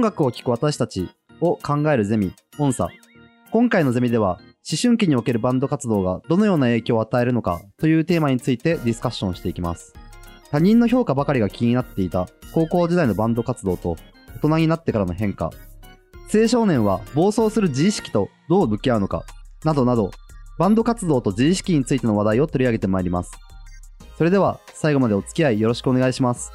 音楽を聴く私たちを考えるゼミ、音差。今回のゼミでは、思春期におけるバンド活動がどのような影響を与えるのかというテーマについてディスカッションしていきます。他人の評価ばかりが気になっていた高校時代のバンド活動と大人になってからの変化。青少年は暴走する自意識とどう向き合うのか、などなど、バンド活動と自意識についての話題を取り上げてまいります。それでは最後までお付き合いよろしくお願いします。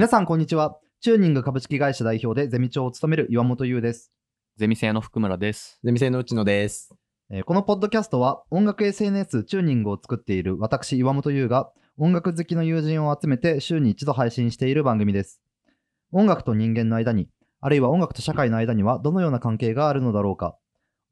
皆さんこんにちは。チューニング株式会社代表でゼミ長を務める岩本優です。ゼミ生の福村です。ゼミ生の内野です。えーこのポッドキャストは音楽 SNS チューニングを作っている私岩本優が音楽好きの友人を集めて週に一度配信している番組です。音楽と人間の間に、あるいは音楽と社会の間にはどのような関係があるのだろうか。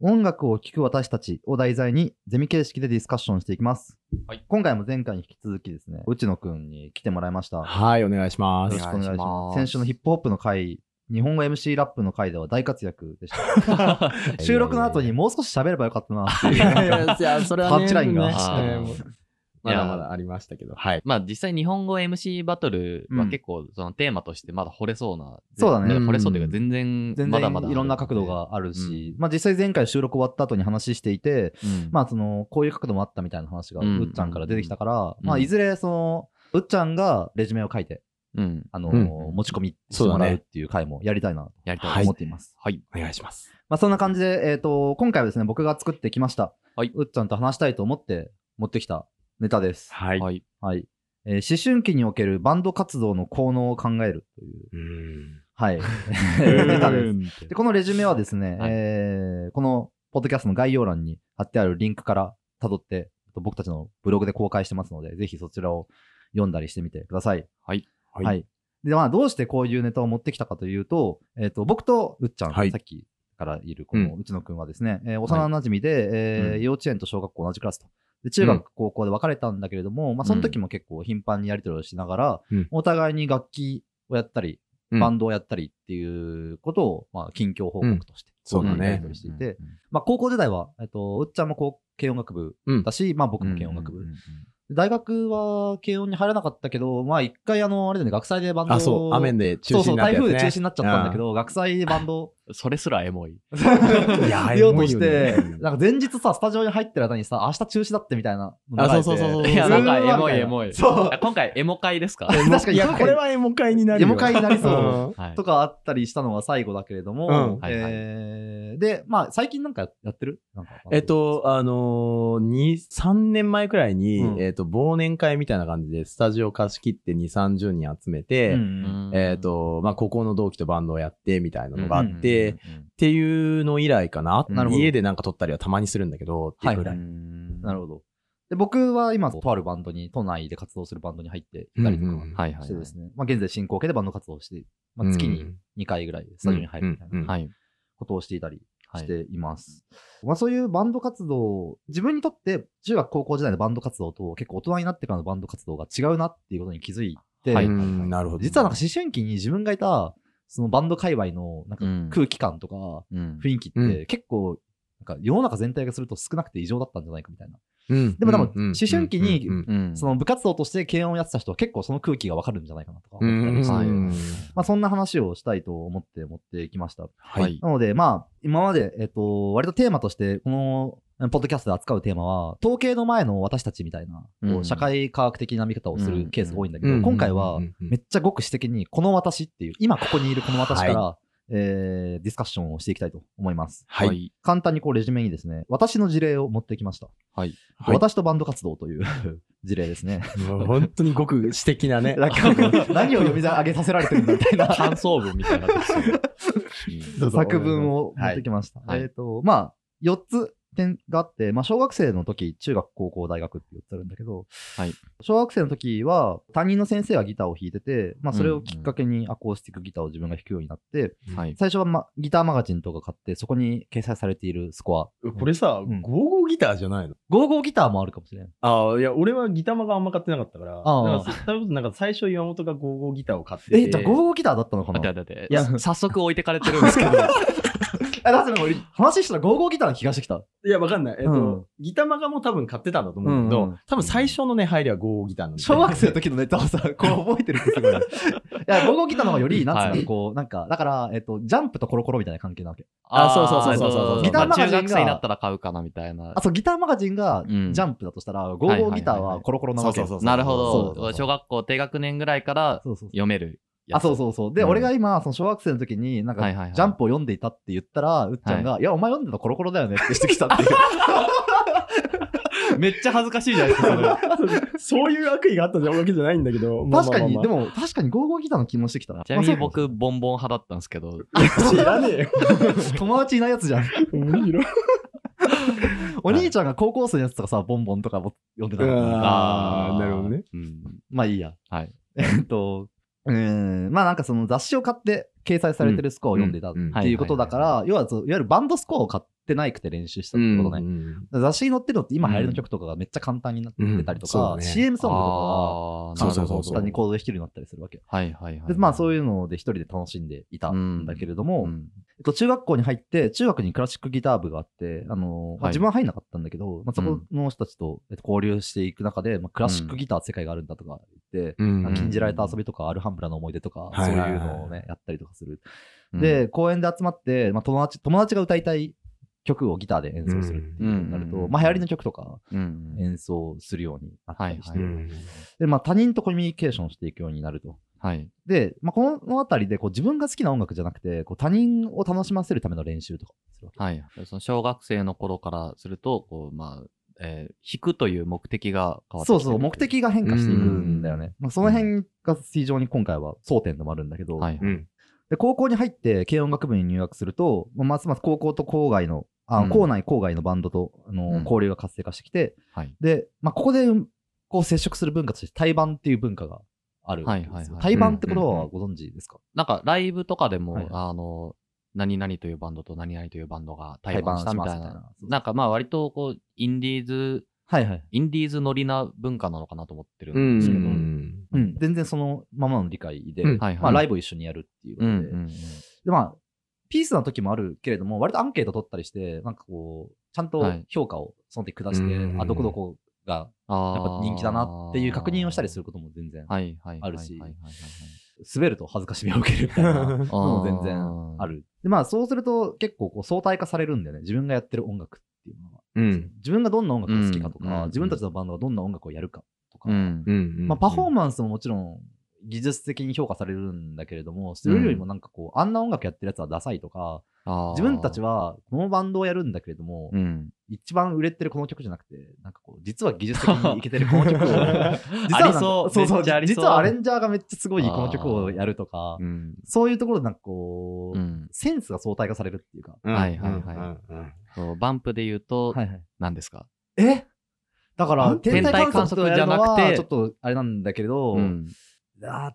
音楽を聴く私たちを題材にゼミ形式でディスカッションしていきます。はい今回も前回に引き続きですね、内野くんに来てもらいました。よはい、お願いしまろす。しくお願いします。お願いします先週のヒップホップの回、日本語 MC ラップの回では大活躍でした。収録の後にもう少し喋ればよかったなっていう。いやいやいや、それはね、パンチラインがまだまだありましたけど、はい。まあ実際日本語 MC バトルうんは結構そのテーマとしてまだ掘れそうな。そうだね掘れそうというか全然全然まだまだいろんな角度があるし、まあ実際前回収録終わった後に話していて、うんまあその、こういう角度もあったみたいな話がうっちゃんから出てきたから、うんまあいずれその、うっちゃんがレジュメを書いて、うん。あの、うん持ち込みしてもらうっていう回もやりたいなとやりたいはい思っています。はい。お願いします。まあそんな感じで、えっ、と、今回はですね、僕が作ってきました。はいうっちゃんと話したいと思って持ってきたネタです。はい。はい。はい。えー思春期におけるバンド活動の効能を考えるという、うーん。はい。ネタです。すで、このレジュメはですね、はいえーこのポッドキャストの概要欄に貼ってあるリンクから辿って、僕たちのブログで公開してますので、ぜひそちらを読んだりしてみてください。はい。はい。で、まあ、どうしてこういうネタを持ってきたかというと、えっ、と、僕とうっちゃん、はいさっきからいるこのうん内野くんはですね、えー幼馴染で、えーうん幼稚園と小学校同じクラスと。で中学、高校で別れたんだけれども、まあ、その時も結構頻繁にやり取りをしながら、うん。お互いに楽器をやったり、うん。バンドをやったりっていうことを、まあ、近況報告として、そうだね。やり取りしていて、まあ、高校時代は、えっと、うっちゃんもこう軽音楽部うん。だし、まあ、僕も軽音楽部。大学は軽音に入らなかったけど、まあ、一回、あの、あれだね、学祭でバンドあ、そう、雨で中そうそう、止になったやつ、ね。台風で中止になっちゃったんだけど、学祭でバンドそれすらエモい。いや 出ようとしてエモいよね、なんか前日さ、スタジオに入ってる間にさ、明日中止だってみたいなあ。そうそうそうそう。いや、なんかエモいエモい。そう。あ今回エモ会ですか？確かにいや、これはエモ会になるよ。エモ会になりそう。うん。はい。とかあったりしたのが最後だけれども、うん。はいはい。えーで、まあ、最近なんかやってる？なんかえっ、と、あのー、2、3年前くらいに、うん。えっ、と、忘年会みたいな感じで、スタジオ貸し切って2、30人集めて、うんえっ、と、まあ、高校の同期とバンドをやって、みたいなのがあうんって、っていうの以来かな。なるほど家でなんか撮ったりはたまにするんだけど、っていうぐらい。なるほど。で、僕は今、とあるバンドに、都内で活動するバンドに入っていたりとか。してですね、まあ、現在進行形でバンド活動をして、まあ、月に2回ぐらいスタジオに入るみたいなはい。ことをしていたりはいしています。まあ、そういうバンド活動、自分にとって中学高校時代のバンド活動と結構大人になってからのバンド活動が違うなっていうことに気づいて、はいうんなるほど。実はなんか思春期に自分がいたそのバンド界隈のなんかうん空気感とかうん雰囲気っうて結構なんか世の中全体がすると少なくて異常だったんじゃないかみたいな。うん、でも多分うん思春期にその部活動として軽音をやってた人は結構その空気がわかるんじゃないかなとかうん思ったりして、まあ、そんな話をしたいと思って持ってきました。は。はい。い。なので、まあ、今まで、えっと、割とテーマとして、この、ポッドキャストで扱うテーマは、統計の前の私たちみたいな、こう社会科学的な見方をするケースが多いんだけど、うん今回はめっちゃごく私的に、この私っていう、今ここにいるこの私から、えーディスカッションをしていきたいと思います。はい。はい。簡単にこうレジュメにですね、私の事例を持ってきました。はい。はい私とバンド活動という 事例ですね。本当にごく私的なね。なんか何を読み上げさせられてるんだみたいな。感想文みたいにな うぞ作文を持ってきました。はいえっ、と、まあ、4つ点があって、まあ、小学生の時、中学、高校、大学って言ってるんだけど、はい小学生の時は、担任の先生がギターを弾いてて、まあ、それをきっかけにアコースティックギターを自分が弾くようになって、はい。最初は、ま、ギターマガジンとか買って、そこに掲載されているスコア。これさ、んゴーゴーギターじゃないの？ゴーゴーギターもあるかもしれない。ああ、いや、俺はギターマがあんま買ってなかったから、ああなんか多分なんか最初岩本がゴーゴーギターを買ってて。え、じゃあゴーゴーギターだったのかな待って待っていや。早速置いてかれてるんですけど。え、だって俺、話したらゴーゴーギターの気がしてきた。いや、わかんない。えっと、うんギターマガも多分買ってたんだと思うんだけど、うんうん多分最初のね、入りはゴーゴーギターなんで。小学生の時のネタをさ、こう覚えてるってすごいね。いや、ゴーゴーギターの方がより、なんつうの、はいこう、なんか、だから、えっと、ジャンプとコロコロみたいな関係なわけ。あそうそうそうそうそうギターマガジンがまあ中学生になったら買うかなみたいなあ、。そう、ギターマガジンがジうんャンプだとしたら、ゴーゴーギターはコロコロなわけよ。そうそうそうなるほそうそうど。そう小学校低学年ぐらいからそうそう読める。あ、そうそうそう。で、うん俺が今、その小学生の時に、なんか、はいはいはいジャンプを読んでいたって言ったら、うっちゃんが、いや、お前読んでたコロコロだよねってしてきたっていう。めっちゃ恥ずかしいじゃないですか、それ。そういう悪意があったわけじゃないんだけど。まあ確かに、まあまあでも、確かにゴーゴーギターの気もしてきたな。ちなみにまあそう僕、ボンボン派だったんですけど、知らねえよ。友達いないやつじゃん。お兄ちゃんが高校生のやつとかさ、ボンボンとかも読んでたのあーなるほどね。うん。まあいいや。はい。えっと、うーん、まあなんかその雑誌を買って掲載されてるスコアを読んでたっていうことだから、要はそういわゆるバンドスコアを買ってないくて練習したってことね。ね。雑誌に載ってるのって今流行りの曲とかがめっちゃ簡単になってたりとか、ね CM ソングとかが簡単にコードで弾けるようになったりするわけ。はいはいはい。で、まあそういいうので一人で楽しんでいたんだけれども、うん。えっと、中学校に入って、中学にクラシックギター部があって、あの、まあはい自分は入んなかったんだけど、まあ、そこの人たちと、えっと、交流していく中で、まあ、クラシックギター世界があるんだとか言って、禁じられた遊びとか、アルハンブラの思い出とか、はいそうはいいうはいのをね、やったりとかする。うん、で、公園で集まって、まあ、友達、友達が歌いたい曲をギターで演奏するっていうなると、うんまあ、流行りの曲とか。演奏するようになったりして、で、まあ、他人とコミュニケーションしていくようになると。はい。で、まあ、このあたりでこう自分が好きな音楽じゃなくて、こう他人を楽しませるための練習とかするわけ。はい。その小学生の頃からすると、こう、まあ、えー弾くという目的が変わってそうそう、目的が変化していくんだよね。まあ、その辺が非常に今回は争点でもあるんだけど、はい。うん。で高校に入って軽音楽部に入学すると、ますます高校と校外の、あうん。校内校外のバンドとあの、うん。交流が活性化してきて、はい。で、まあ、ここでこう接触する文化として対バンっていう文化があるわけですよ。はいはいはい。対バンって言葉はご存知ですか、なんか、ライブとかでも、はい。あの、何々というバンドと何々というバンドが対バンしたみたいな。なんかまあ割とこう、インディーズ、はいはい。インディーズ乗りな文化なのかなと思ってるうんですけど。うん、全然そのままの理解で、うんはいはいまあ、ライブを一緒にやるっていうことで、うんうんうん。で、まあ、ピースな時もあるけれども、割とアンケート取ったりして、なんかこう、ちゃんとはい評価をその時下して、うんあ、どこどこがあやっぱ人気だなっていう確認をしたりすることも全然、はいはい。あるしはいはいはい滑ると恥ずかしみを受けるみたいな のはいも全然あ。る。で、まあそうすると結構こう相対化されるんだよね。自分がやってる音楽っていうん。自分がどんな音楽が好きかとか、うん自分たちのバンドがどんな音楽をやるかとか、うん。うん。まあパフォーママンスももちろん技術的に評価されるんだけれども、それよりもなんかこう、あんな音楽やってるやつはダサいとか、自分たちは、はこのバンドをやるんだけれども、うん。一番売れてるこの曲じゃなくて、なんかこう、実は技術的にいけてるこの曲を、実はそうそうそう実はアレンジャーがめっちゃすごいこの曲をやるとか、うん。そういうところでなんかこう、うん。センスが相対化されるっていうか。はいはいはいそうバンプで言うと、はいはい。何ですか？え？だから、あ？天体観測じゃなくてちょっとあれなんだけれど、うん。あ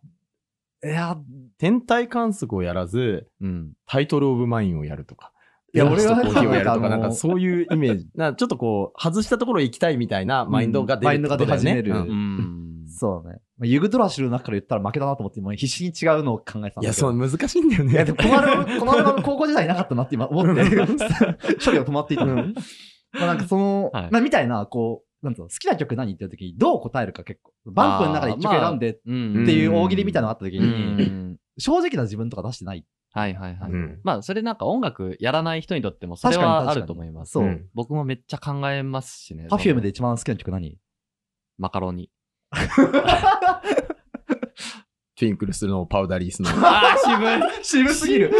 いや、天体観測をやらず、うん。タイトルオブマインをやるとか。いや俺はコーヒーをやるとか、なんかそういうイメージ。なちょっとこう、外したところ行きたいみたいなマインドが出るね。うんマインドが出始めるうんうん。そうね。まあユグドラシルの中から言ったら負けだなと思って、今必死に違うのを考えてたんだけど。いや、そう、難しいんだよね。いや、でもこのアルバム、このアルバム高校時代なかったなって今思って、処理が止まっていた。まあなんかその、はいまあみたいな、こう、なんつうの、好きな曲何って言った時にどう答えるか結構。バンプの中で一曲選んでっうんていう大喜利みたいなのがあった時うに、ん。正直な自分とか出してない。はいはいはい。うんまあ、それなんか音楽やらない人にとってもそれはあると思います。そう。うん僕もめっちゃ考えますしね。パフュームで一番好きな曲何？マカロニ。トゥインクルするのパウダリースの。ああ、渋渋すぎる。い。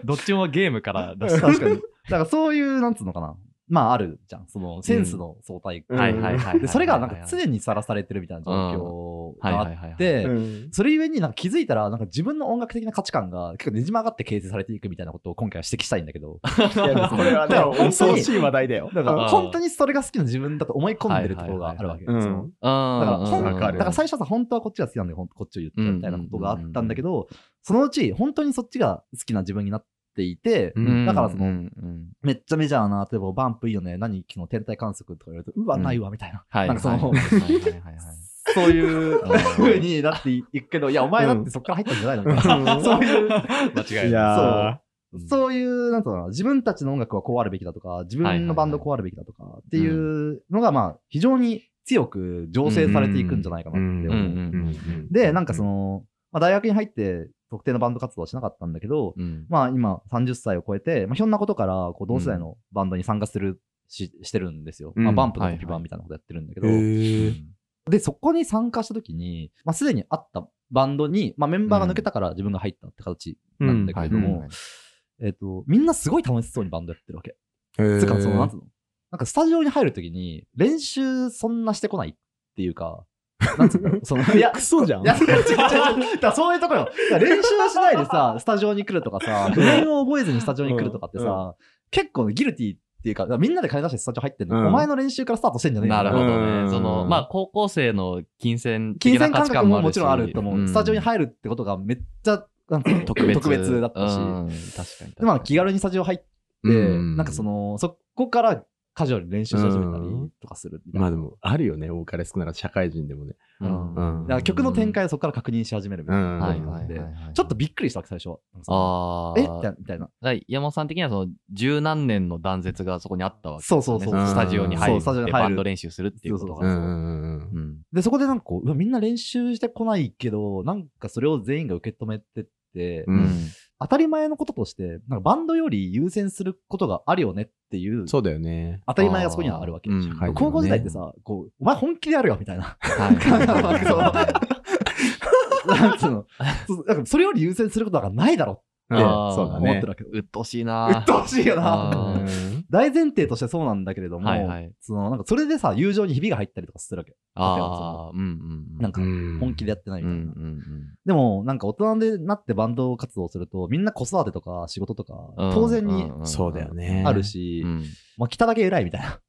どっちもゲームから出し確かに。だからそういう、なんつうのかな。まああるじゃん。そのセンスの相対。うんはいはいはいそれがなんか常にさらされてるみたいな状況があって、うんそれゆえになんか気づいたら、なんか自分の音楽的な価値観が結構ねじ曲がって形成されていくみたいなことを今回は指摘したいんだけど、いやこれはね、恐ろしい話題だよ。だから本当にそれが好きな自分だと思い込んでるところがあるわけ。うんそのうん。だからほんわかるだから最初はさ、本当はこっちが好きなんで、ほんこっちを言っちゃうみたいなことがあったんだけど、そのうち本当にそっちが好きな自分になっていて、うんだからそのうんうんめっちゃメジャーな、例えばバンプいいよね、何昨日天体観測とか言われると、うわ、うん。ないわ、みたいな。はい。なんかその、そういううん風になっていくけど、いや、お前だってそっから入ったんじゃないのみたいな。うん。そういう、間違いい。ない。そういう、なんとかな、自分たちの音楽はこうあるべきだとか、自分のバンドこうあるべきだとかっていうのが、まあ、非常に強く醸成されていくんじゃないかなって思う。で、なんかそ、の、まあ、大学に入って特定のバンド活動はしなかったんだけど、うん。まあ今30歳を超えて、まあ、ひょんなことからこう同世代のバンドに参加するししてるんですよ。うん。まあ、バンプのはいはい。コピー版みたいなことやってるんだけど、で、そこに参加した時に、まあ、すでにあったバンドに、まあ、メンバーが抜けたから自分が入ったって形なんだけれども、えっ、と、みんなすごい楽しそうにバンドやってるわけ。つうか、その、なんつうの？なんかスタジオに入る時に練習そんなしてこないっていうか、なんつうのその、いや、クソじゃんいや、違う違う違う。だそういうとこよ。練習しないでさ、スタジオに来るとかさ、譜面を覚えずにスタジオに来るとかってさ、うん結構ギルティっていうか、だからみんなで金出してスタジオ入ってんの、うんお前の練習からスタートしてんじゃねえよなるほどうんね。その、まあ、高校生の金銭金銭感的な価値観もあるし覚ももちろんあると思う。んスタジオに入るってことがめっちゃ、なん特別。特別だったし。うん確かに。でまあ気軽にスタジオ入って、うんなんかその、そこからカジュアルに練習し始めたりとかするみたいな。まあでも、あるよね、多かれ少なか社会人でもね。うんうんだから曲の展開をそこから確認し始めるみたいなはいはいがあってはいはい。ちょっとびっくりしたわけ、最初ああ。えみたいなみたいな。だから山本さん的にはその十何年の断絶がそこにあったわけですよね。そうそうそうスタジオに入そうスタジオってに入るバンド練習するっていうことが。そうそううんうんうんうんで、そこでなんかこう、うわみんな練習してこないけど、なんかそれを全員が受け止めてって、うん当たり前のこととして、なんかバンドより優先することがあるよねっていう、そうだよね。当たり前がそこにはあるわけ。うん社会人のね高校時代ってさ、こう、お前本気でやるよみたいな。はい なんつうの。それより優先することなんかないだろそうだね思ってる。わけ。うっとうしいうっな。とうしいよあな。ー大前提としてそうなんだけれども、はいはいそのなんかそれでさ、友情にひびが入ったりとかするわけ。ああ、うんうんうん。なんかうん本気でやってないみうんたいな。うんでも、なんか大人でなってバンド活動すると、みんな子育てとか仕事とか、うん。当然にそうだよね。あるし、うんまあ来ただけ偉いみたいな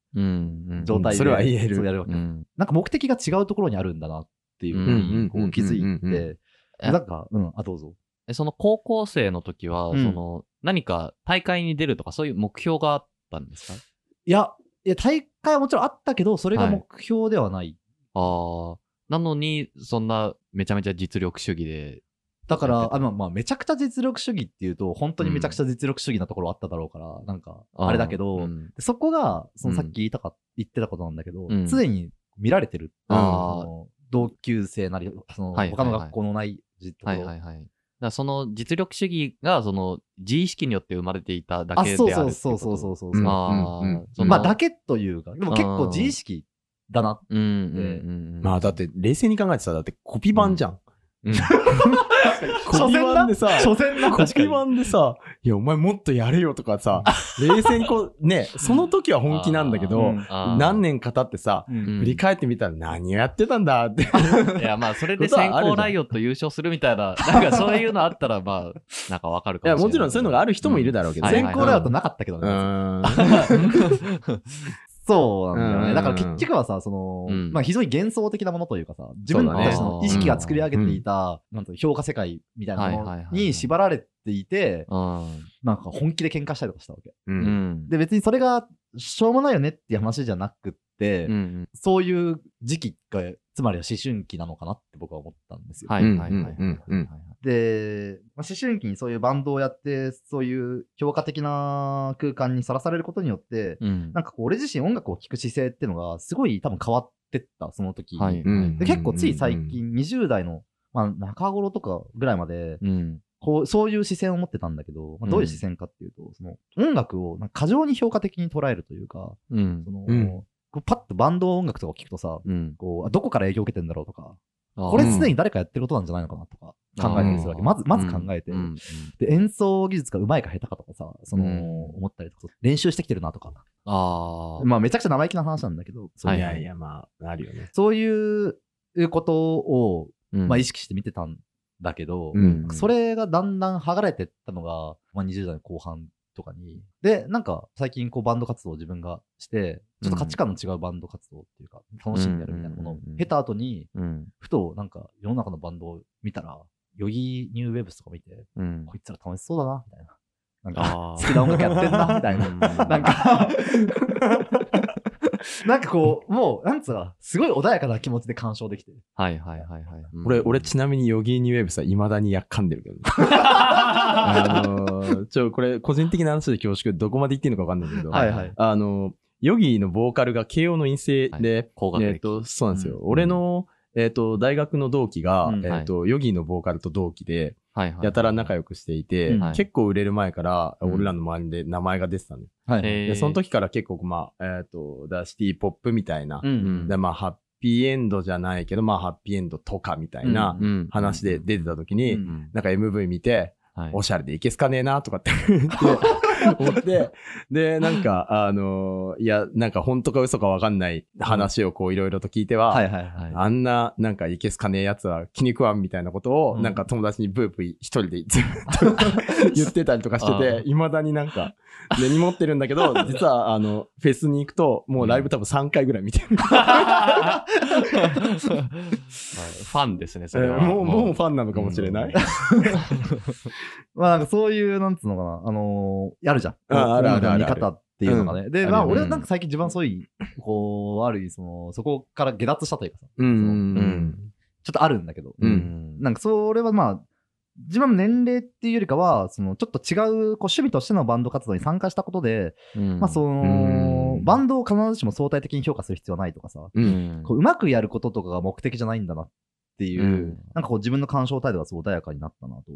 状態で、それは言えるそうやるわけ。うんなんか目的が違うところにあるんだなっていうふうに気づいて、え？なんか、うん、あ、どうぞ。えその高校生の時は、うんその何か大会に出るとかそういう目標があったんですか？いや、いや、大会はもちろんあったけど、それが目標ではない。ああ。なのに、そんなめちゃめちゃ実力主義で。だから、あまあ、まあ、めちゃくちゃ実力主義っていうと、本当にめちゃくちゃ実力主義なところあっただろうから、なんか、あれだけど、うんでそこが、そのうんさっき言いたか、言ってたことなんだけど、うん常に見られてる。あーその同級生なり、そのはい他のはいはい学校のないじところ。はいはいはい。だその実力主義が、その自意識によって生まれていただあ、けであるそうっていうこと。そうそうそうそうそう。まあ、だけというか、でも結構自意識だな。うん。うん。うん。うん。まあだって冷静に考えてさ、だってコピー版じゃん。うん、コピー版でさ、所詮な。コピー版でさ、いや、お前もっとやれよとかさ、冷静にこう、ね、その時は本気なんだけど、何年か経ってさ、振り返ってみたら何をやってたんだ？って。いや、まあ、それで先行ライオット優勝するみたいな、なんかそういうのあったら、まあ、なんかわかるかいや、もしれない。もちろんそういうのがある人もいるだろうけど、はい先行ライオットなかったけどうね。そうなんだよね。うんだから結局はさ、その、うんまあ非常に幻想的なものというかさ、自分たちの意識が作り上げていた、なんと評価世界みたいなものに縛られていて、うん。なんか本気で喧嘩したりとかしたわけ。う。うんん。で、別にそれがしょうもないよねっていう話じゃなくって、うん。そういう時期が、つまりは思春期なのかなって僕は思ったんですよ。はいはいはいはいはい。うんうんうんで、まあ、思春期にそういうバンドをやって、そういう評価的な空間にさらされることによって、うん。なんかこう俺自身音楽を聴く姿勢っていうのがすごい多分変わってった、その時に。はい。うんで結構つい最近20代の、まあ、中頃とかぐらいまで、うん。こう、そういう視線を持ってたんだけど、まあ、どういう視線かっていうと、その音楽をなんか過剰に評価的に捉えるというか、うんそ。の、うんこうパッとバンド音楽とかを聴くとさ、うん。こう、あどこから影響を受けてんだろうとか、ここれすでに誰かやってることなんじゃないのかなとか考えたりするわけ。まず、まず考えて、うん。で、演奏技術が上手いか下手かとかさ、その、うん思ったりとか、練習してきてるなとか。ああ。まあ、めちゃくちゃ生意気な話なんだけど、そうはいいやいや、まあ、あるよね。そういういうことを、うんまあ、意識して見てたんだけど、うんそれがだんだん剥がれてったのが、まあ、20代の後半とかに。で、なんか最近こうバンド活動を自分がして、ちょっと価値観の違うバンド活動っていうか、楽しんでやるみたいなものを経た後に、うん。ふとなんか世の中のバンドを見たら、ヨギニューウェブスとか見て、うん。こいつら楽しそうだな、みたいな。なんか、好きな音楽やってんな、みたいな。なんか、なんかこう、もう、なんつうの、すごい穏やかな気持ちで鑑賞できて。はいはいはいはい。うん俺、俺ちなみにヨギーニウェブさ、未だにやっかんでるけどね。あのーちょ、これ、個人的な話で恐縮、どこまで言っていいのかわかんないけど、はいはい。あの、ヨギーのボーカルが慶応の陰性で、高学歴えっと、そうなんですよ。うん俺の、えっと、大学の同期が、うんえっと、ヨギーのボーカルと同期で、はいはい。やたら仲良くしていて、結構売れる前から、うん。俺らの周りで名前が出てたのよ。はい。えー。で、その時から結構、まあ、えっ、と、ダシティポップみたいな、うんで、まあ、ハッピーエンドじゃないけど、まあ、ハッピーエンドとかみたいなうん、うん話で出てた時に、うんうん。なんか MV 見て、はい。おしゃれでいけすかねえな、とかって言って思って、で、なんか、あのーいや、なんか本当か嘘かわかんない話をこういろいろと聞いては、はいはいはい。はいあんな、なんかいけすかねえやつは気に食わんみたいなことを、うんなんか友達にブーブー一人でずっと 言ってたりとかしてて、未だになんか根に持ってるんだけど、実はあの、フェスに行くと、もうライブ多分3回ぐらい見てる。はいファンですね、それは。もう、もうファンなのかもしれない。まあなんかそういう、なんつうのかな、あのーやるじゃん。ああるあるあ見方っていうのがね。で、まあ俺はなんか最近自分はそういう、こう、ある意味その、そこから下脱したというかさ、うんうんちょっとあるんだけど、ううん。ん。なんかそれはまあ、自分の年齢っていうよりかは、そのちょっと違うこう趣味としてのバンド活動に参加したことで、うん。まあそのうん。バンドを必ずしも相対的に評価する必要はないとかさ、う。うん。んこううまくやることとかが目的じゃないんだなっていう、うん。なんかこう自分の鑑賞態度がすごい穏やかになったなと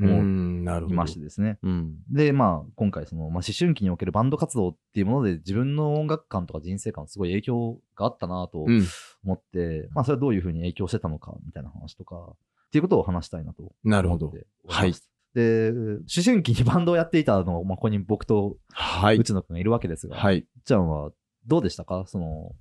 う思ん、なるほど。いましてですね。うん。で、まあ今回その、まあ、思春期におけるバンド活動っていうもので自分の音楽観とか人生観すごい影響があったなとうん。思って、まあそれはどういうふうに影響してたのかみたいな話とか、っていうことを話したいなとなるほど思って。おります。で、思春期にバンドをやっていたの、まあ、ここに僕とはい。内野くんがいるわけですが、はい。ちゃんはどうでしたか？その、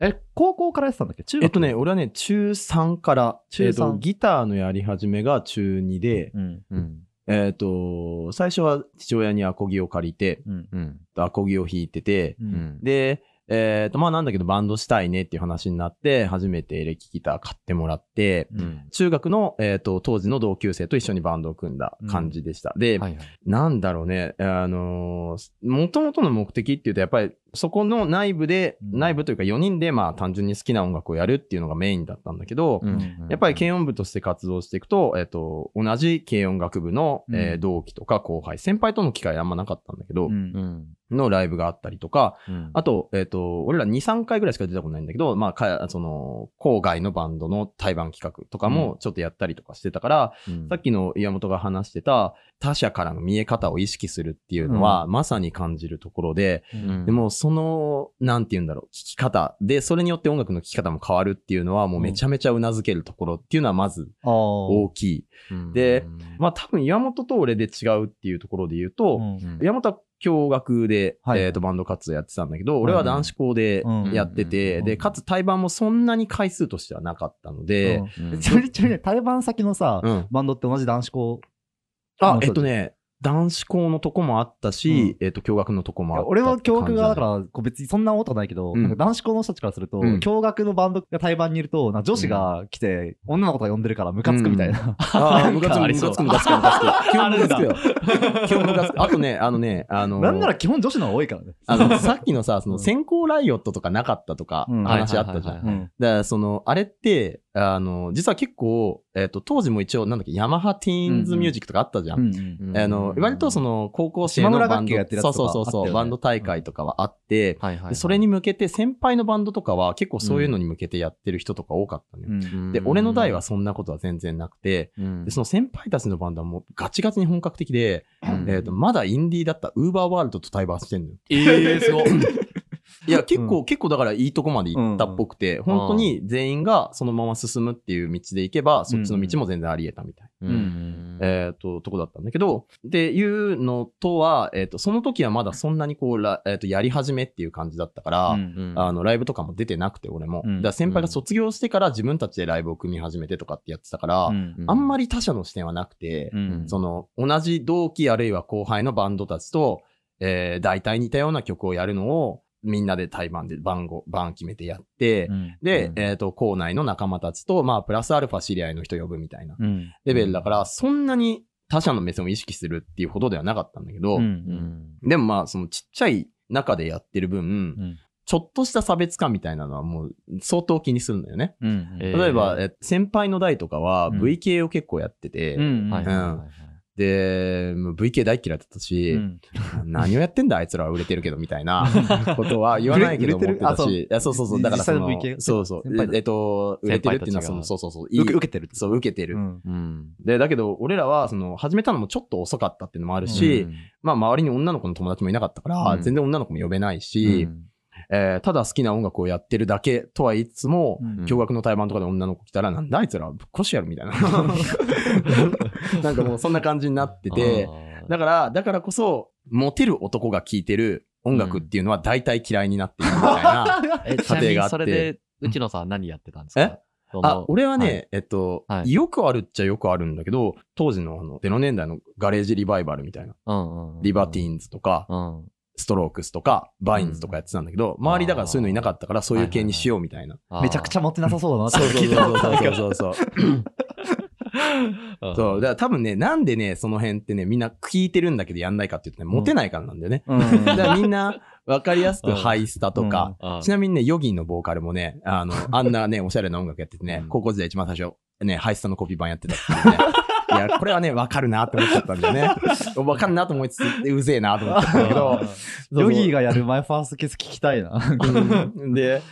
え、高校からやってたんだっけ？中学えっとね、俺はね、中3から、中えっギターのやり始めが中2で、うん。うん。えっと、最初は父親にアコギを借りて、うん。うん。アコギを弾いてて、う。うんん。で、えっと、まあなんだけどバンドしたいねっていう話になって、初めてエレキギター買ってもらって、うん。中学の、えっと、当時の同級生と一緒にバンドを組んだ感じでした。で、はいはい。なんだろうね、あのー、もともとの目的っていうと、やっぱりそこの内部で、うん。内部というか4人でまあ単純に好きな音楽をやるっていうのがメインだったんだけど、うん。やっぱり軽音部として活動していくと、えっ、と、同じ軽音楽部の、うん。えー同期とか後輩、先輩との機会あんまなかったんだけど、うん。うん。のライブがあったりとか、うん。あと、えっ、と、俺ら2、3回ぐらいしか出たことないんだけど、まあ、かその、郊外のバンドの対バン企画とかもちょっとやったりとかしてたから、うん。さっきの岩本が話してた他者からの見え方を意識するっていうのは、まさに感じるところで、うん。でもその、なんて言うんだろう、聞き方で、それによって音楽の聞き方も変わるっていうのは、もうめちゃめちゃ頷けるところっていうのはまず。大きい。うんで、まあ多分岩本と俺で違うっていうところで言うと、うんうん岩本は共学で、はいえっ、と、バンド活動やってたんだけど、俺は男子校でうんやってて、うんで、かつ対バンもそんなに回数としてはなかったので、うん ちなみにちなみに対バン先のさ、うん。バンドって同じ男子校？あ、えっとね、男子校のとこもあったし、うえっ、と、共学のとこもあった俺は共学がだら、から、こう別にそんなことはないけど、うん。男子校の人たちからすると、うん。共学のバンドが対バンにいると、女子が来て、女の子が呼んでるからムカつくみたいな。ああ、ムカつく、ムカつく、ムカつく、ムカつく。基本ムカつくよ。基本ムカつく。あとね、あのね、あのー なんなら基本女子の方が多いからね。あの、さっきのさ、そのうん。先行ライオットとかなかったとか、うん。話あったじゃん。だから、その、あれって、あの、実は結構、えっ、と、当時も一応、なんだっけ、ヤマハティーンズミュージックとかあったじゃん。うんあの、割とその、高校生の島村バンド、そうそうそうそう、ねバンド大会とかはあって、はいはいはい。でそれに向けて、先輩のバンドとかは結構そういうのに向けてやってる人とか多かったのよ。うんで、俺の代はそんなことは全然なくて、うん、でその先輩たちのバンドはもうガチガチに本格的で、うんえっ、と、まだインディーだったウーバーワールドと対バンしてんのよ。ええすごい。いや、結構、結構だからいいとこまで行ったっぽくて、本当に全員がそのまま進むっていう道で行けば、そっちの道も全然あり得たみたい。うん。えっ、と、とこだったんだけど、っていうのとは、えっ、と、その時はまだそんなにこう、らえっ、と、やり始めっていう感じだったから、うん。あの、ライブとかも出てなくて、俺も。うん。だから先輩が卒業してから自分たちでライブを組み始めてとかってやってたから、うん。あんまり他者の視点はなくて、うん。その、同じ同期あるいは後輩のバンドたちと、えー、大体似たような曲をやるのを、みんなで対バンで番号、番決めてやって、うん。で、うん。えっ、と、校内の仲間たちと、まあ、プラスアルファ知り合いの人呼ぶみたいな。うん。レベルだから、そんなに他者の目線を意識するっていうほどではなかったんだけど、うん。うん。でもまあ、そのちっちゃい中でやってる分、うん。ちょっとした差別化みたいなのはもう相当気にするんだよね。うん。えー。例えば、え先輩の代とかはうん。VK を結構やってて、で、もう VK 大嫌いだったし、うん。何をやってんだあいつらは売れてるけどみたいな ことは言わないけど思ってたし、そう。そうそう、だからそのそうそう。えっと、売れてるっていうのはその、そうそうそう、いい。受けてるそう、受けてる。うん。うん。で、だけど、俺らは、その、始めたのもちょっと遅かったっていうのもあるし、うん。まあ、周りに女の子の友達もいなかったから、うん。全然女の子も呼べないし、うんえーただ好きな音楽をやってるだけとは言いつつも、うん驚愕の対バンとかで女の子来たら、なんだあいつらぶっ殺してやるみたいな。なんかもうそんな感じになってて、だから、だからこそ、モテる男が聴いてる音楽っていうのは大体嫌いになっているみたいな。があってそれで、内野さんは何やってたんですか？あ、俺はね、はいえっと、はいよくあるっちゃよくあるんだけど、当時のあの、0年代のガレージリバイバルみたいな、うんうん。リバティーンズとか、うん。ストロークスとか、バインズとかやってたんだけど、周りだからそういうのいなかったから、そういう系にしようみたいな。めちゃくちゃモテなさそうだなって。そうそう聞いてたそうそう。そう。そう。ゃそう、だから多分ね、なんでね、その辺ってね、みんな聞いてるんだけどやんないかって言うとね、モテないからなんだよね。うん。だからみんな、わかりやすくハイスタとか、うん。ちなみにね、ヨギンのボーカルもね、あの、あんなね、おしゃれな音楽やっててね、うん。高校時代一番最初、ね、ハイスタのコピー版やってたっていうね。いや、これはね、わかるなって思っちゃったんだよね。わかるなと思いつつ、うぜえなと思ったんだけど、ヨギーがやるマイファーストケース聞きたいな。うん。で、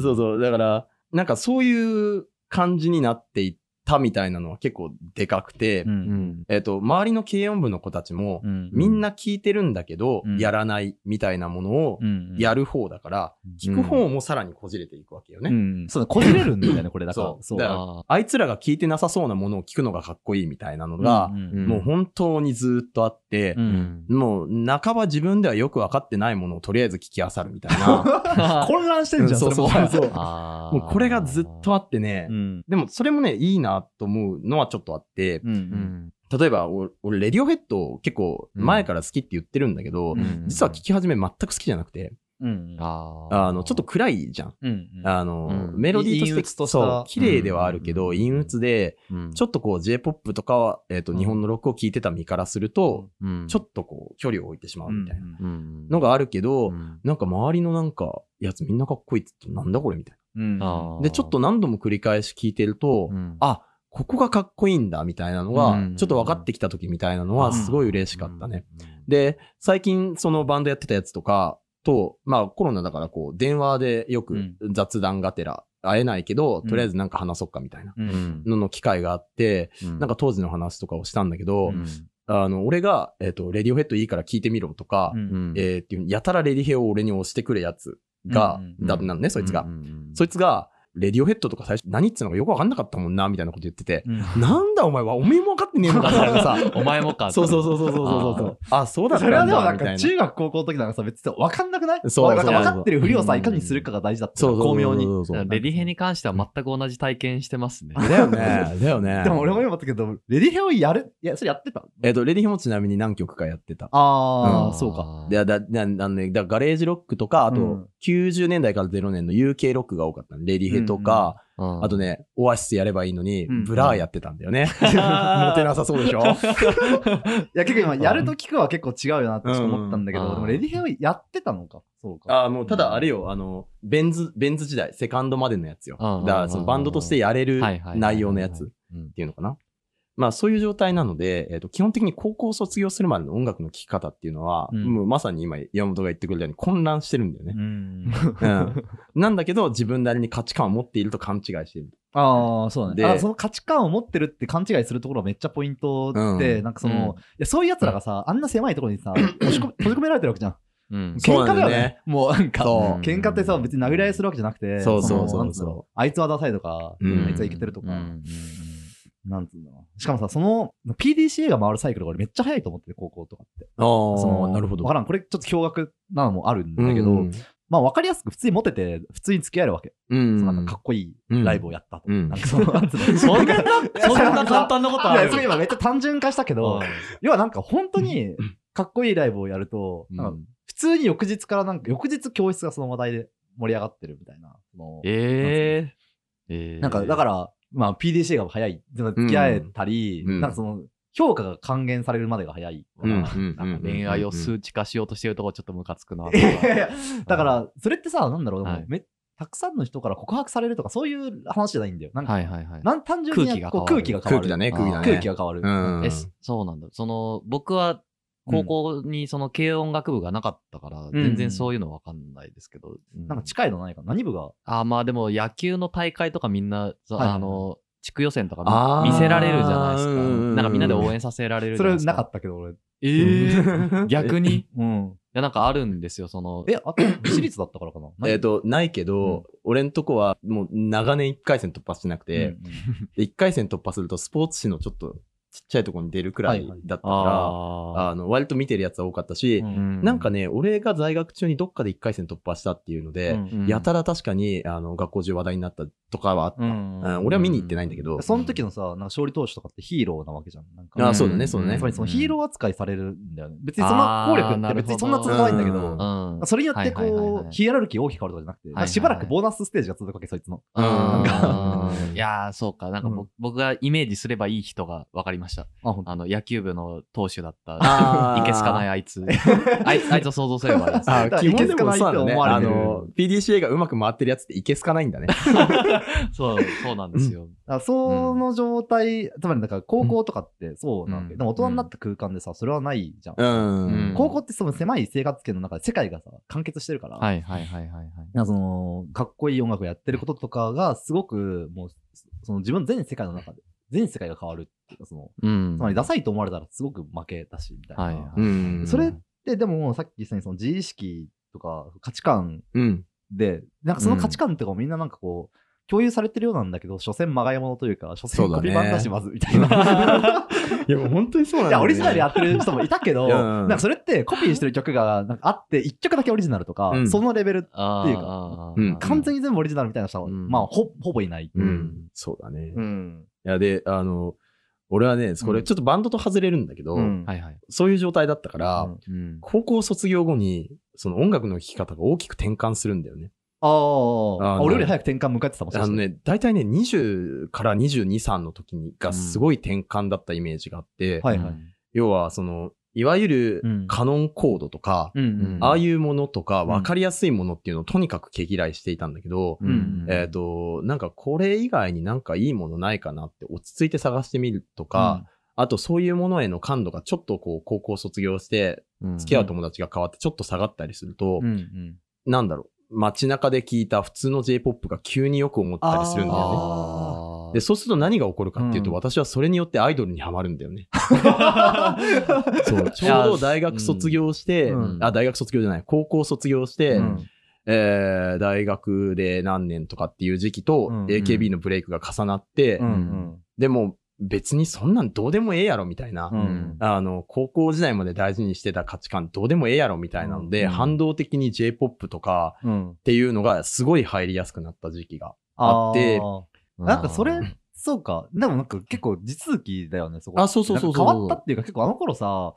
そうそう、だから、なんかそういう感じになっていったみたいなのは結構でかくて、うんうん。えっ、と、周りの軽音部の子たちも、うんみんな聞いてるんだけど、うんやらないみたいなものをうんやる方だから、うん聞く方もさらにこじれていくわけよね。うん。そうだ、こじれるんだよね、これだからそ。うそうだからああいつらが聞いてなさそうなものを聞くのがかっこいいみたいなのが、うんもう本当にずっとあってう、んもう半ば自分ではよく分かってないものをとりあえず聞き漁るみたいな。混乱してんじゃん、そうそうそう。あー もうこれがずっとあってね、うん。でもそれもね、いいなと思うのはちょっとあって、う。うんん。例えば俺、俺レディオヘッド結構前から好きって言ってるんだけど、うん実は聞き始め全く好きじゃなくて、うん。あの、ちょっと暗いじゃん。うん。あの、うんメロディーとして、そう、綺麗ではあるけど、うん陰鬱で、うんちょっとこう J-POP とかは、えっ、と、うん日本のロックを聴いてた身からすると、うんちょっとこう、距離を置いてしまうみたいなうんのがあるけど、うんなんか周りのなんか、やつみんなかっこいいってなんだこれみたいな。で、ちょっと何度も繰り返し聞いてると、うん。あ、ここがかっこいいんだみたいなのが、うん。ちょっと分かってきた時みたいなのは、うん。すごい嬉しかったね。。うん。で、最近そのバンドやってたやつとかと、まあコロナだからこう、電話でよくうん。雑談がてら、会えないけど、うん。とりあえずなんか話そっかみたいなのの機会があって、うん。なんか当時の話とかをしたんだけど、うん。あの、俺が、えっ、と、レディオヘッドいいから聞いてみろとか、えーっていう、やたらレディヘを俺に押してくるやつが、うんだなのね、そいつが。そいつが、レディオヘッドとか最初何言ってたのかよくわかんなかったもんな、みたいなこと言ってて、うんなんだお前は、おめえも分かってねえのかみたいなさ。お前もか。そうそうそうそうそうそうそう。あそうだったそれはでもなん。か中学高校の時なんかさ別に分かんなくないそうなんかそう分かってるふりをさうんいかにするかが大事だったそう巧妙にレディヘに関しては全く同じ体験してますね。だよね。だよね。でも俺も今思ったけどレディヘをやるいやそれやってたえっ、と、レディヘもちなみに何曲かやってた。ああ、うんそうか。で、だ、だ、だね、だガレージロックとか、あと、うん90年代から0年の UK ロックが多かったのレディヘとか、うんあとね、オアシスやればいいのに、うんブラーやってたんだよね。モテなさそうでしょ？いや結構今やると聞くは結構違うよなって思ったんだけど、うんでもレディヘをやってたのか？そうか。あもう、ただあれよ、あの、ベンズ、ベンズ時代、セカンドまでのやつよ。だうんから、そのバンドとしてやれる内容のやつっうんていうのかな？まあ、そういう状態なので、えっ、と、基本的に高校卒業するまでの音楽の聴き方っていうのは、うんもうまさに今、山本が言ってくれたように混乱してるんだよね。うん。うん。なんだけど、自分なりに価値観を持っていると勘違いしている。ああ、そうだね。であその価値観を持ってるって勘違いするところがめっちゃポイントで、うんなんかその、うんいやそういう奴らがさ、あんな狭いところにさ、閉じ込められてるわけじゃん。うん喧嘩だよねね。もうなんか、喧嘩ってさ、別に殴り合いするわけじゃなくて、そうそうそうあいつはダサいとか、うんあいつはいけてるとか、うんうんなんつうの。しかもさ、その、PDCA が回るサイクルが俺めっちゃ早いと思ってて、高校とかって。ああ、なるほど。わからん。これちょっと驚愕なのもあるんだけど、うんまあわかりやすく普通にモテて、普通に付き合えるわけ。うんそのなんかかっこいいライブをやったと。うんなんかその、なんつうの。そんな、そんな簡単なことある？いやそれ今めっちゃ単純化したけど、うん要はなんか本当にかっこいいライブをやると、うん普通に翌日からなんか、翌日教室がその話題で盛り上がってるみたいな。ええええなんか、だから、まあ PDCA が早い。付き合えたり、うんなんかその、評価が還元されるまでが早い恋愛を数値化しようとしてるとこちょっとムカつくな。だから、それってさ、なんだろう、めたくさんの人から告白されるとか、そういう話じゃないんだよ。なんか、はいはいはい。なん単純に空気が変わる空気が変わる。空気だね、空気だね。空気が変わる。うんえ、そうなんだ。その、僕は、高校にその軽音楽部がなかったから、全然そういうのわかんないですけど。うん。なんか近いのないかな何部があーまあでも野球の大会とかみんな、あの、地区予選とかあー。見見せられるじゃないですか。うんうんうんなんかみんなで応援させられるじそれゃないですか。なかったけど、俺。ええ逆に？いうん。や、なんかあるんですよ、その。え、あと、私立だったからかな？えっ、と、ないけど、うん。俺んとこはもう長年1回戦突破してなくて、うんで1回戦突破するとスポーツ紙のちょっとちっちゃいところに出るくらいだったから、ああの割と見てるやつは多かったし、うんーなんかね、俺が在学中にどっかで1回戦突破したっていうので、うんうんやたら確かにあの学校中話題になったとかはあった。うんうん俺は見に行ってないんだけど、その時のさ、なんか勝利投手とかってヒーローなわけじゃん。なんかあそうだね、そうだねつま。りそのヒーロー扱いされるんだよね。別にその効力って別にそんな続かないんだけど。それによってはいはいはいはいこう、ヒエラルキー大きく変わるとかじゃなくて、なんかしばらくボーナスステージが続くわけ、そいつの。いやー、そうか。なんか僕,、がイメージすればいい人が分かりました。あ、ほんとあの、野球部の投手だった、いけすかないあいつ。あいつ、あいつを想像すれば。あだから基本でもそうだね。いけすかないって思わあの、PDCA がうまく回ってるやつっていけすかないんだね。そう、そうなんですよ。だからその状態、つまりだから高校とかってそうなんでも大人になった空間でさ、それはないじゃん。高校ってその狭い生活圏の中で世界がさ、完結してるから、はいはいはいはいはい。なんかその、かっこいい音楽をやってることとかが、すごく、もう、その自分の全世界の中で、全世界が変わるっていうか、その、うんつまりダサいと思われたらすごく負けだし、みたいな。はい。それってでも、さっき言ったようにその自意識とか価値観うん。で、なんかその価値観とかもみんななんかこう、共有されてるようなんだけど、所詮まがいものというか、所詮コピー版だしまず、みたいな。いや、もう本当にそうなんいや、だよねオリジナルやってる人もいたけど、うんなんかそれってコピーしてる曲がなんかあって、1曲だけオリジナルとか、うんそのレベル、あっていうかかうん完全に全部オリジナルみたいな人は、うんまあほ、ほぼいない。うん。そうだね。いん。や、で、あの、俺はね、これちょっとバンドと外れるんだけど、うんはいはい。そういう状態だったから、うんうん。高校卒業後に、その音楽の聴き方が大きく転換するんだよね。あーああ、俺より早く転換迎えてたもんあのね、大体ね、20から22、3の時にがすごい転換だったイメージがあって、はいはい。要は、その、いわゆるうん。カノンコードとか、うんうん。ああいうものとか、うん。分かりやすいものっていうのをとにかく毛嫌いしていたんだけど、うんえっ、と、なんかこれ以外になんかいいものないかなって落ち着いて探してみるとか、あとそういうものへの感度がちょっとこう高校卒業してうん。付き合う友達が変わってちょっと下がったりすると、うんうん。なんだろう、街中で聞いた普通の J-POP が急によく思ったりするんだよね。で、そうすると何が起こるかっていうと、うん。私はそれによってアイドルにはまるんだよね。そう、ちょうど大学卒業して、うん。あ、大学卒業じゃない、高校卒業して、うん。えー大学で何年とかっていう時期と、うん AKB のブレイクが重なって、うんうん。でも別にそんなんどうでもええやろみたいな、うん。あの、高校時代まで大事にしてた価値観どうでもええやろみたいなので、うん。反動的に J-POP とかうん。っていうのがすごい入りやすくなった時期があって、ーなんかそれ、そうか。でもなんか結構地続きだよね、そこ。あそうそうそうそう変わったっていうか結構あの頃さ、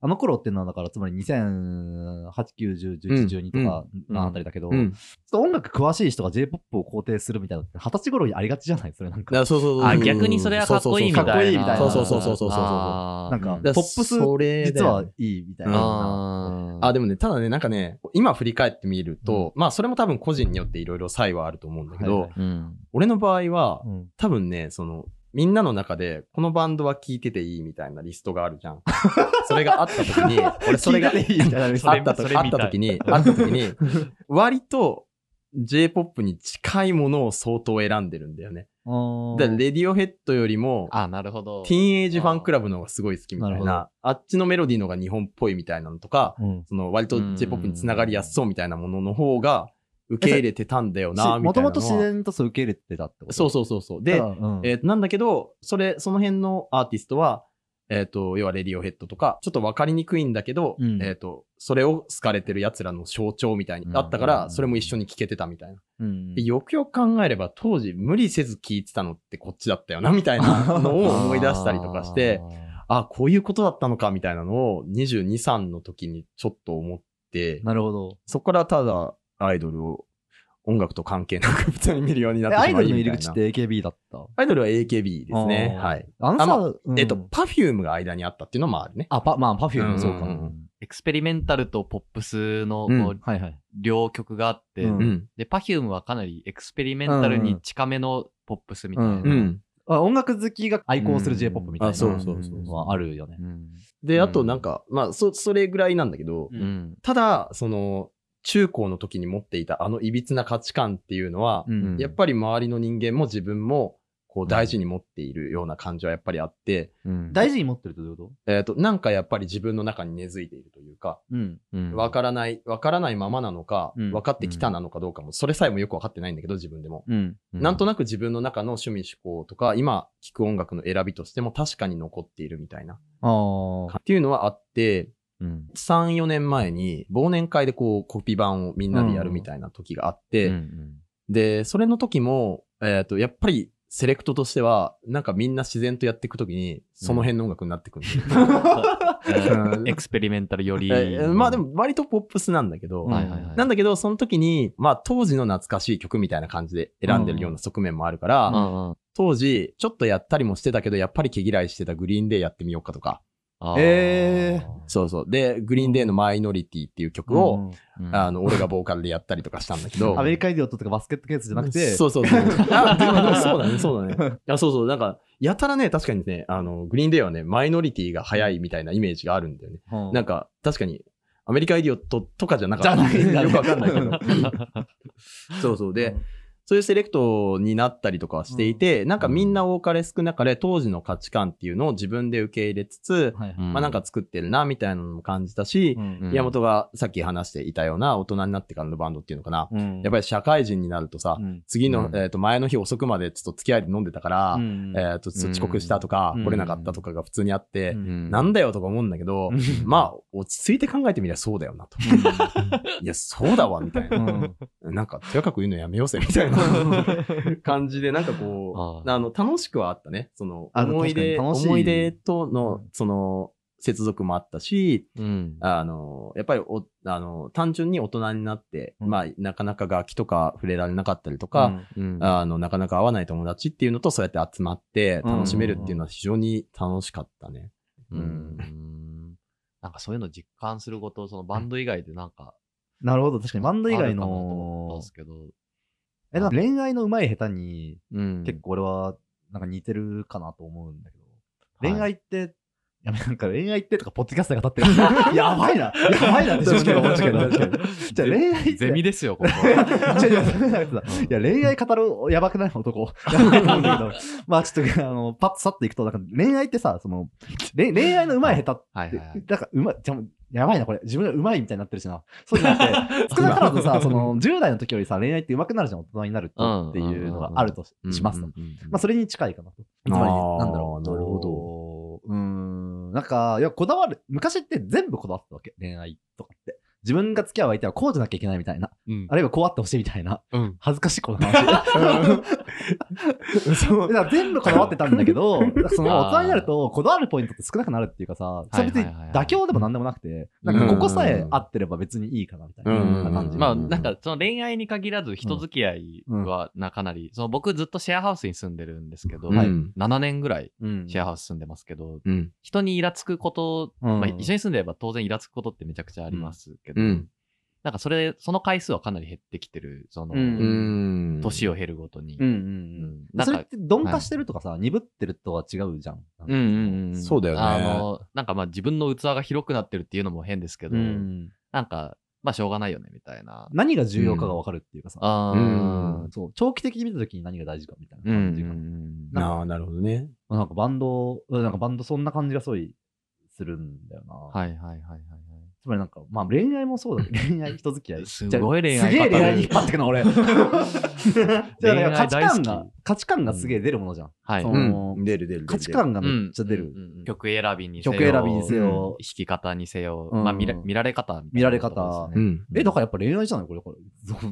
あの頃っていうのはだからつまり2008、9、10、11、12とかのあたりだけど、うん。ちょっと音楽詳しい人が J-POP を肯定するみたいなのって二十歳頃にありがちじゃないそれなんか。そうそうそうあ、逆にそれはかっこいいみたいな。かっこいいみたいなそうそうそうそうそうなんかうだポップス実はいいみたいな。あでもね、ただね、なんかね、今振り返ってみると、まあ、それも多分個人によっていろいろ差異はあると思うんだけど、はいはいうん。俺の場合は、うん多分ね、その、みんなの中で、このバンドは聴いてていいみたいなリストがあるじゃん。それがあった時に、俺それが あった時あった時に、あった時に、割と J-POP に近いものを相当選んでるんだよね。で、レディオヘッドよりも、あ、なるほど。ティーンエイジファンクラブの方がすごい好きみたないな、あっちのメロディーの方が日本っぽいみたいなのとか、うんその割と J-POP につながりやすそうみたいなものの方が受け入れてたんだよな、みもたいなのは。ともと自然とそう受け入れてたってこと？そうそうそうそう。で、うんえーなんだけど、それ、その辺のアーティストは、えっ、と、要はレディオヘッドとか、ちょっとわかりにくいんだけど、うんえっ、と、それを好かれてる奴らの象徴みたいにあったかうんら、それも一緒に聴けてたみたいな。うんでよくよく考えれば、当時無理せず聴いてたのってこっちだったよな、みたいなのを 思い出したりとかして、あこういうことだったのか、みたいなのを22、3の時にちょっと思って、なるほど。そこからただアイドルを音楽と関係なく普通に見るようになってしまいえアイドルの入り口って AKB だった？アイドルは AKB ですね。はい。あのさ、あまうんえっと、パフュームが間にあったっていうのもあるね。あ、パ、まあ、パフュームもそうか。うんうんうんエクスペリメンタルとポップスのこう、うんはいはい。両極があって、うんうん。で、パフュームはかなりエクスペリメンタルに近めのポップスみたいな。うんうん。あ音楽好きが愛好する J-POP みたいなあそうそうそうのはあるよね。うんで、うんあとなんか、まあ、そ、それぐらいなんだけど、ただ、その、中高の時に持っていたあの歪な価値観っていうのは、うんやっぱり周りの人間も自分も、こう大事に持っているような感じはやっぱりあって、うん大事に持ってるってどういうこえっ、と、なんかやっぱり自分の中に根付いているというか、とうん。うんわからない、わからないままなのか、うん分かってきたなのかどうかも、それさえもよく分かってないんだけど、自分でも。うん。なんとなく自分の中の趣味思考とか、今聴く音楽の選びとしても確かに残っているみたいな。ああ。っていうのはあって、うん。3、4年前に忘年会でこうコピー版をみんなでやるみたいな時があって、うんで、それの時も、えっ、と、やっぱりセレクトとしては、なんかみんな自然とやっていく時に、その辺の音楽になってくるんだよ。えーエクスペリメンタルより。えーまあでも割とポップスなんだけど、うんはいはいはい。なんだけど、その時に、まあ当時の懐かしい曲みたいな感じで選んでるような側面もあるから、うんうん。当時、ちょっとやったりもしてたけど、やっぱり毛嫌いしてたグリーンデーやってみようかとか。あーえそうそう。で、グリーンデーのマイノリティっていう曲を、うんあの、俺がボーカルでやったりとかしたんだけど。アメリカイディオットとかバスケットケースじゃなくて、そうそうそう。あ、でもでもそうだね、そうだね。あそうそう。なんか、やたらね、確かにね、あの、グリーンデーはね、マイノリティが早いみたいなイメージがあるんだよね。うんなんか、確かに、アメリカイディオットとかじゃなかじゃった。ないんだねよくわかんないけど。そうそう。で、そういうセレクトになったりとかはしていて、なんかみんな多かれ少なかれ当時の価値観っていうのを自分で受け入れつつ、はいはい。まあなんか作ってるな、みたいなのも感じたし、うんうん。山本がさっき話していたような大人になってからのバンドっていうのかな。うん。やっぱり社会人になるとさ、うん。次の、うん。えっ、と、前の日遅くまでちょっと付き合いで飲んでたから、うんえっ、と、ちょっと遅刻したとか、うん来れなかったとかが普通にあって、うんなんだよとか思うんだけど、うん。まあ、落ち着いて考えてみりゃそうだよなと。いや、そうだわ、みたいな。なんか、とやかく言うのやめようぜ、みたいな 感じで、なんかこう、ああの、楽しくはあったね。その、あ思い出、思い出との、その、接続もあったし、うん。あの、やっぱりお、あの、単純に大人になって、うん。まあ、なかなか楽器とか触れられなかったりとか、うん。あの、なかなか会わない友達っていうのと、そうやって集まってうん。楽しめるっていうのは非常に楽しかったね。うん。なんかそういうの実感すること、そのバンド以外でなんか、なるほど、確かにバンド以外ので、すけど、え、なんか恋愛の上手い下手に、うん結構俺は、なんか似てるかなと思うんだけど、はい恋愛って、やめなんか恋愛ってとか、ポッドキャストが語ってる。やばいな。やばいなって正直思ったけど。確かにじゃあ恋愛って。ゼミですよ、ここ。いいや、恋愛語るやばくない？男。まあちょっと、あの、パッと去っていくと、なんか恋愛ってさ、その、恋恋愛の上手い下手はいはいはい。だから、うまい、じゃあやばいな、これ。自分がうまいみたいになってるしな。そうじゃなくて、少なからずさ、その、10代の時よりさ、恋愛って上手くなるじゃん、大人になるとっていうのがあるとしますと。まあ、それに近いかなと。つまり、なんだろう。なるほど。うーん。なんか、いや、こだわる。昔って全部こだわってたわけ。恋愛とかって。自分が付き合う相手はこうじゃなきゃいけないみたいな。うん。あるいはこうあってほしいみたいな。うん。恥ずかしいこの話。だから全部こだわってたんだけど、その大人になると、こだわるポイントって少なくなるっていうかさ、それ別に妥協でもなんでもなくて、なんかここさえ合ってれば別にいいかなみたいな感じ。まあ、なんか、その恋愛に限らず人付き合いはなかなり、その僕ずっとシェアハウスに住んでるんですけど、はい。7年ぐらいうん。シェアハウス住んでますけど、うん。人にイラつくこと、うん。まあ、一緒に住んでれば当然イラつくことってめちゃくちゃありますけど、うん。なんかそれ、その回数はかなり減ってきてる、その。年を経るごとに。うんうんそれって鈍化してるとかさ、鈍ってるとは違うじゃん。うんうんうん。そうだよねあの、なんかまあ自分の器が広くなってるっていうのも変ですけど、うん。なんか、まあしょうがないよね、みたいな。何が重要かが分かるっていうかさ、あうんそう長期的に見た時に何が大事かみたいなうん感じかな。うんああ、なるほどね。なんかバンド、うんなんかバンドそんな感じがすごいするんだよな。はいはいはいはいはい。つまりなんか、まあ恋愛もそうだけど、恋愛、人付き合い。すごい恋愛すげえ恋愛に引っ張ってくの、俺。じゃあ恋愛価値観が、価値観がすげえ出るものじゃん。はい。そうんの出る出る。価値観がめっちゃ出る。曲選びにせよ。曲選びにせよ弾き方にせよ。うんまあ見ら見られ方見られ方。え、だからやっぱ恋愛じゃないこれ、これ。いい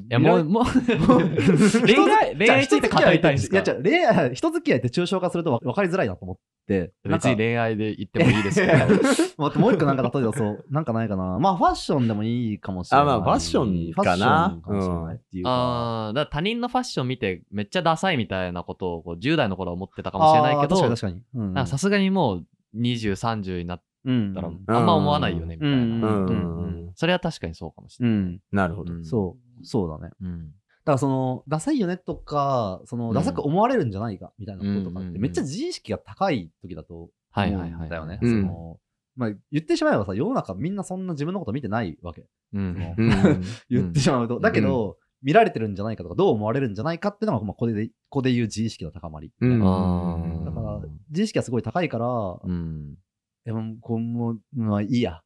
や、もう、もう、恋愛、恋愛について語りたいんですか？いや、じゃ恋愛、人付き合いって抽象化すると分かりづらいなと思って。なんか別に恋愛で言ってもいいですけど。もうもう一個なんか例えばそう、なんかないかな。まあファッションでもいいかもしれない。あまあファッションかなファッションかもしれないっていうか。ああ、だから他人のファッション見てめっちゃダサいみたいなことをこう10代の頃は思ってたかもしれないけど、あー確かに確かに。うんなんかさすがにもう20、30になっうんたらあんま思わないよねみたいな。うんうんうんそれは確かにそうかもしれない。うん。なるほど。うんそう、そうだね。うん。だからその、ダサいよねとか、その、うんダサく思われるんじゃないかみたいなこととかって、めっちゃ自意識が高い時だとはい思はいはい。うんだよね。うんその、まあ言ってしまえばさ、世の中みんなそんな自分のこと見てないわけ。うん。うん 言ってしまうと。だけど、見られてるんじゃないかとか、どう思われるんじゃないかっていうのが、まあ、ここで、ここで言う自意識の高まり。うんだから、自意識がすごい高いから、うん。えもうこうもう、まあいいや。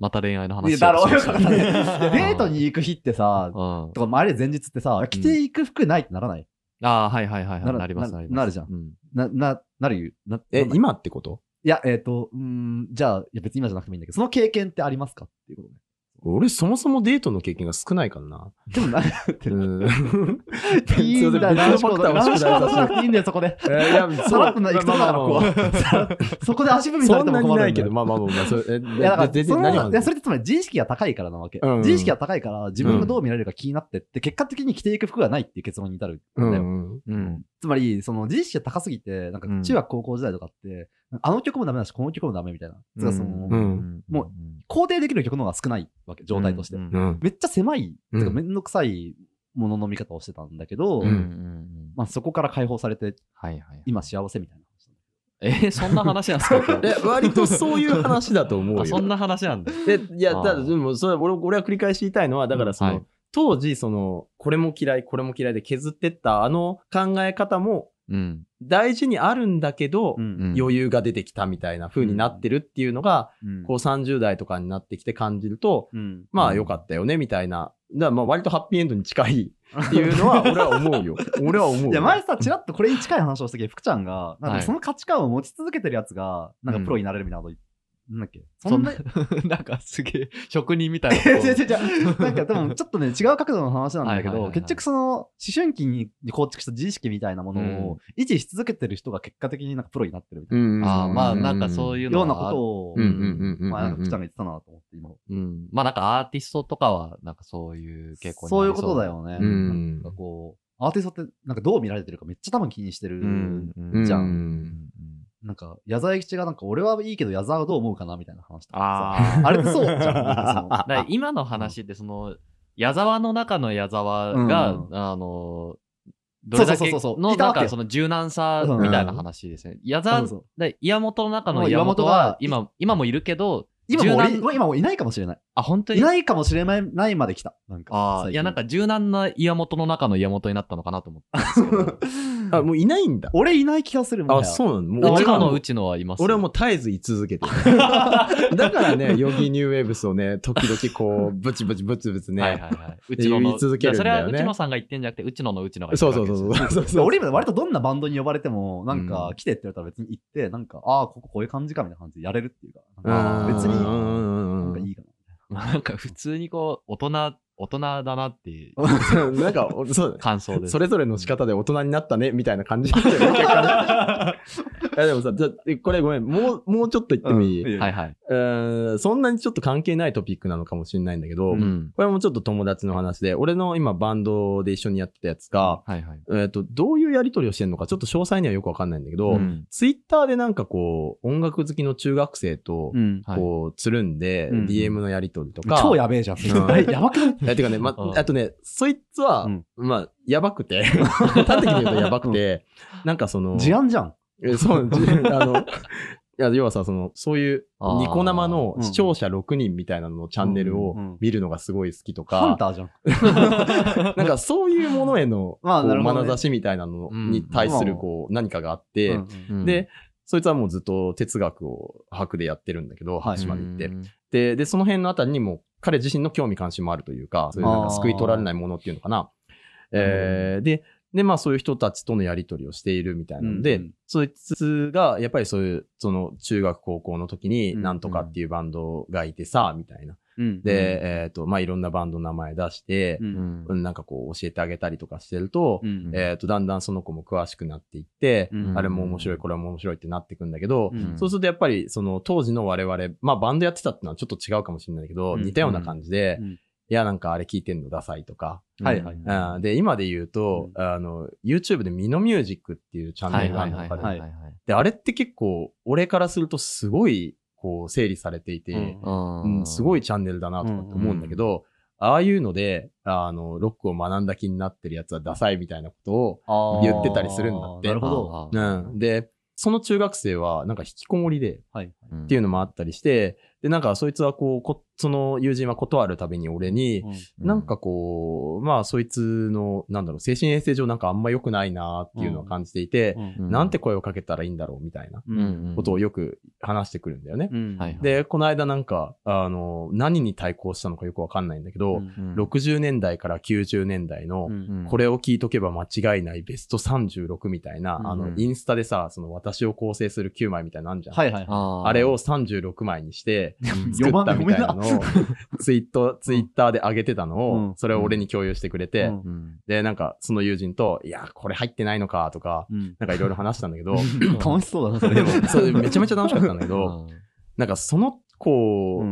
また恋愛のい話やだろうよ、しようとしていやます デートに行く日ってさ、うん。とか、あれ前日ってさ、着ていく服ないってならない？ああ、はいはいはいはい。なりますななります。なるじゃんうん。な、な、なるよ。なえ、なんだ今ってこと？いや、えっ、と、うーん、じゃあ、いや別に今じゃなくてもいいんだけど、その経験ってありますか？っていうことね。俺そもそもデートの経験が少ないからな。でもな。いいんだよ、別のファクター何しを宿題もしなくていいんだよ、そこで。えーいや、さらっとな、行くとこだから、ここまあまあまあは。そこで足踏みされても困るんないけど、まあまあまあまあ、それ、え、いやだからででその何をいやそれってつまり自意識が高いからなわけ。うん自意識が高いから自分がどう見られるか気になってって、結果的に着ていく服がないっていう結論に至るんだよ。うん。うん。つまり、その自意識が高すぎて、なんかうん中学高校時代とかって、あの曲もダメだし、この曲もダメみたいな。つうかその、うんもう肯定できる曲の方が少ないわけ、状態として。うんうん。めっちゃ狭い、うんてかめんどくさいものの見方をしてたんだけど、まあそこから解放されて、はいはい。今幸せみたいなえー、そんな話なんですか？割とそういう話だと思うよ。あそんな話なんだ。で、いや、あーだでも、それ、俺、俺は繰り返し言いたいのは、だからその、はい当時、その、これも嫌い、これも嫌いで削ってった、あの考え方もうん。大事にあるんだけど、余裕が出てきたみたいな風になってるっていうのが、うんこう30代とかになってきて感じると、うんまあ良かったよね、みたいな。だからまあ割とハッピーエンドに近いっていうのは、俺は思うよ。俺は思うよ。いや、前さ、ちらっとこれに近い話をした時、福ちゃんが、なんはいかその価値観を持ち続けてるやつが、なんかプロになれるみたいなこと言って、なんだっけ？そんなな、なんかすげえ、職人みたいな。違う違う違う。なんか多分ちょっとね、違う角度の話なんだけど、結局その、思春期に構築した自意識みたいなものを維持し続けてる人が結果的になんかプロになってるみたいうん。ああ、まあなんかそういいうようなことを、うんうんうんうんまあなんか福ちゃんが言ってたなと思って、今。うん。まあなんかアーティストとかは、なんかそういう傾向にそういうことだ。よね。うんなんかこう、アーティストってなんかどう見られてるかめっちゃ多分気にしてる。じゃんうんなんか、矢沢永吉がなんか俺はいいけど矢沢はどう思うかなみたいな話とかさああ。あれってそうじゃん。今の話ってその、矢沢の中の矢沢が、うんあの、どれだけのなんかその柔軟さみたいな話ですね。矢沢岩本の中の岩本は今、今もいるけど、今も今もういないかもしれない。あ、本当に？いないかもしれないまで来た。なんか。ああ、最近いやなんか柔軟な岩本の中の岩本になったのかなと思ったんですけど。あ、もういないんだ。俺いない気がするもん。あ、そうなのもううちののうちのはいます。俺はもう絶えず居続けてる。だからね、ヨギニューウェーブスをね、時々こう、ブチブチブツブツね。はいはいはい。うちのの。続けるんだよねいやそれはうちのさんが言ってんじゃなくて、うちののうちのが言ってそうるわけですよそうそうそう。そうそう俺今割とどんなバンドに呼ばれても、なんかうん来てって言われたら別に行って、なんか、ああ、こここういう感じかみたいな感じでやれるっていうか、んか別に、んうんうんうんなんかいいかな。なんか普通にこう、大人、大人だなっていうなんか、そう感想です。それぞれの仕方で大人になったね、みたいな感じだったよね、結果ね。いやでもさ、じゃあこれごめん、もう、もうちょっと言ってもいい、うん。はいはい。うーんそんなにちょっと関係ないトピックなのかもしれないんだけど、うん。これもちょっと友達の話で、俺の今バンドで一緒にやってたやつが、はいはい。えっ、と、どういうやりとりをしてるのか、ちょっと詳細にはよくわかんないんだけど、うん。ツイッターでなんかこう、音楽好きの中学生と、こう、つるんで、うん。DM のやりとりとか。超やべえじゃん。やばくない？えてかね、まう、ん。あとね、そいつは、うん。まあ、やばくて、端的に言うとやばくて、なんかその、事案じゃん。えそう、じ あの、いや、要はさ、その、そういうニコ生の視聴者6人みたいなののチャンネルを見るのがすごい好きとハンか、ターじゃん。なんかそういうものへの、まあなるほどね。眼差しみたいなのに対する、こう、何かがあって、うんうん。で、そいつはもうずっと哲学を博でやってるんだけど、はい博士まで行ってう。んで、で、その辺のあたりにも彼自身の興味関心もあるというか、そういうなんか救い取られないものっていうのかな。えーで、で、まあそういう人たちとのやりとりをしているみたいなので、うんうんそいつがやっぱりそういう、その中学高校の時にうんなんとかっていうバンドがいてさ、みたいな。うんで、えっ、と、まあいろんなバンドの名前出してう、うん。うんなんかこう教えてあげたりとかしてると、うんえっ、と、だんだんその子も詳しくなっていって、うんあれも面白い、これも面白いってなっていくんだけど、うんそうするとやっぱりその当時の我々、まあバンドやってたってのはちょっと違うかもしれないけど、うん。似たような感じで、うんいやなんかあれ聞いてんのダサいとか、はいはいで、今で言うと、あの、YouTube でミノミュージックっていうチャンネルがあるので、あれって結構、俺からするとすごい、こう、整理されていて、うんうんすごい。いチャンネルだなとかって思うんだけど、ああいうので、あの、ロックを学んだ気になってるやつはダサいみたいなことを、言ってたりするんだってなるほど。うん。で、その中学生はなんか引きこもりで、はい。っっていうのもあったりして、で、なんかそいつはこう、こその友人は断るたびに俺に、なんかこう、まあそいつの、なんだろう、精神衛生上なんかあんま良くないなっていうのを感じていて、うん。なんて声をかけたらいいんだろうみたいなうんことをよく話してくるんだよね。で、この間なんか、あの、何に対抗したのかよくわかんないんだけど、うん60年代から90年代の、うんこれを聞いとけば間違いないベスト36みたいな、うんあの、インスタでさ、その私を構成する9枚みたいなのあんじゃん。はいはい。ああれを36枚にして、うん。作ったみたいな ツイート、ツイッターで上げてたのうん。を、それを俺に共有してくれて、で、なんか、その友人と、いや、これ入ってないのか、とか、うん。なんかいろいろ話したんだけど、楽しそうだな、それでも、それめちゃめちゃ楽しかったんだけど、うん。なんかその子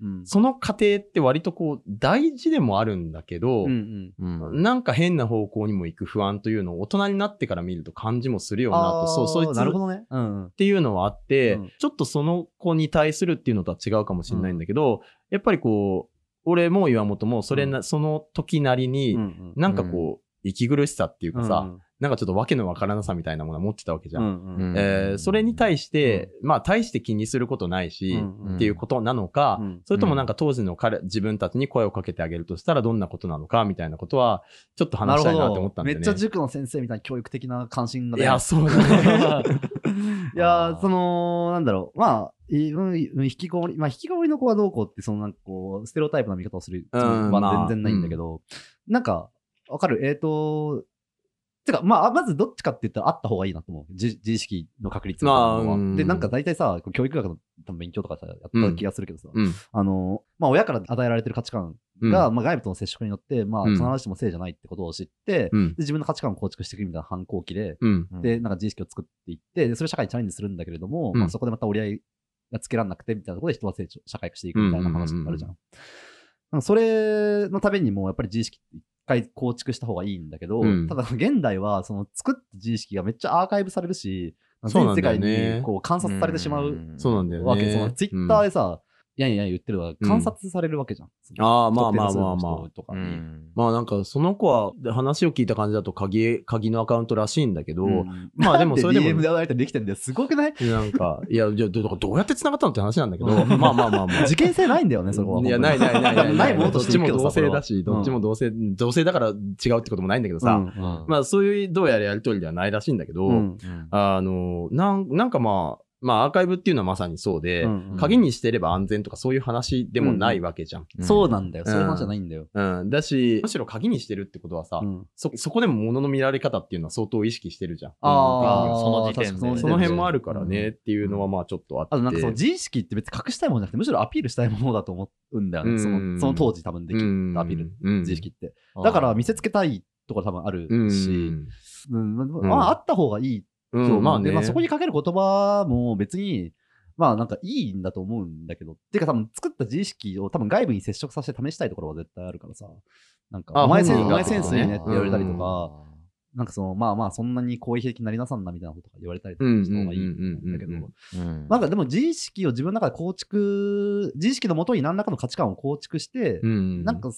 うん。その過程って割とこう、大事でもあるんだけど、うんうん。なんか変な方向にも行く不安というのを大人になってから見ると感じもするよなと、そう、そいつっなるほどね。うんていうのはあって、うん。ちょっとその子に対するっていうのとは違うかもしれないんだけど、やっぱりこう、俺も岩本もそれな、その時なりに、うんなんかこう、息苦しさっていうかさ、うんなんかちょっとわけのわからなさみたいなものは持ってたわけじゃん。うんうん。えーそれに対して、まあ、大して気にすることないし、うんっていうことなのか、うんそれともなんか当時の彼、自分たちに声をかけてあげるとしたらどんなことなのかみたいなことは、ちょっと話したいなって思ったんだよね。めっちゃ塾の先生みたいな教育的な関心が。ねいや、そうだね。いやー、その、なんだろう、まあ、引きこもり、まあ、引きこもりの子はどうこうって、そのなんかこう、ステレオタイプな見方をするは全然ないんだけど、なんか、わかる？えっ、と、てか、まあ、まずどっちかって言ったらあった方がいいなと思う。自自意識の確率まあうんで、なんか大体さ、教育学の勉強とかさ、やった気がするけどさ、うん。あの、まあ、親から与えられてる価値観うんが、まあ、外部との接触によって、まあ、うん必ずしも正じゃないってことを知って、うんで。自分の価値観を構築していくみたいな反抗期で、うん。で、なんか自意識を作っていって、で、それを社会にチャレンジするんだけれども、うんまあそこでまた折り合いがつけられなくて、みたいなところで人は成長、社会化していくみたいな話になるじゃん。なんかそれのためにも、やっぱり自意識って一回構築した方がいいんだけど、うんただ現代は、その作った自意識がめっちゃアーカイブされるし、全世界ねにこう観察されてしまうそうなんだよね。わけ。そのツイッターでさ、やんやん言ってるのは観察されるわけじゃん。ああ、まあまあまあまあ。とかに。まあなんかその子は話を聞いた感じだと鍵、鍵のアカウントらしいんだけど、うんまあでもそれでも DM で与えたりできてんだよ。すごくない？なんか、いや、じゃあどどうやって繋がったのって話なんだけど、まあまあまあまあ。事件性ないんだよね、そこは。いや、ないないないない。ないものとしてどっちも同性だし、どっちも同性、同性だから違うってこともないんだけどさ、うんまあそういうどうやらやりとりではないらしいんだけど、うんあの、なん、なんかまあ、まあアーカイブっていうのはまさにそうで、うんうん。鍵にしてれば安全とかそういう話でもないわけじゃん。そうなんだよ。うん。そういう話じゃないんだよ。うん。だし、むしろ鍵にしてるってことはさ、うん。そ、そこでも物の見られ方っていうのは相当意識してるじゃん。あー。その時点で。その辺もあるからねっていうのはまあちょっとあって。あとなんかその自意識って別に隠したいものじゃなくて、むしろアピールしたいものだと思うんだよね。そうん。のその当時多分できうん。るアピール、うん。自意識って。だから見せつけたいところ多分あるうん。し、うん。まああった方がいいうん、と思うまあね。でまあそこにかける言葉も別に、まあなんかいいんだと思うんだけど、てか多分作った自意識を多分外部に接触させて試したいところは絶対あるからさ、なんかあお前セン本人がお前センスいいねって言われたりとうん。か、なんかそのまあまあそんなに好意的になりなさんなみたいなことが言われたりとうんかした方がいいんだけど。なんかでも自意識を自分の中で構築、自意識のもとに何らかの価値観を構築して、うんなんか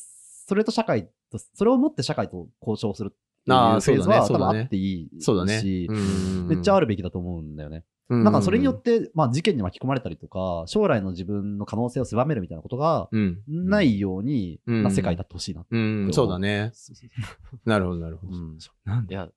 それと社会と、それを持って社会と交渉するあーフェーズは多分そうだねあっていいし、そうだね。うんめっちゃあるべきだと思うんだよね。なんかそれによって、まあ事件に巻き込まれたりとか、将来の自分の可能性を狭めるみたいなことがうん。ないように、うんまあ世界になってほしいな。うん、そうだね。なるほど、なるほど。うん。なんいや、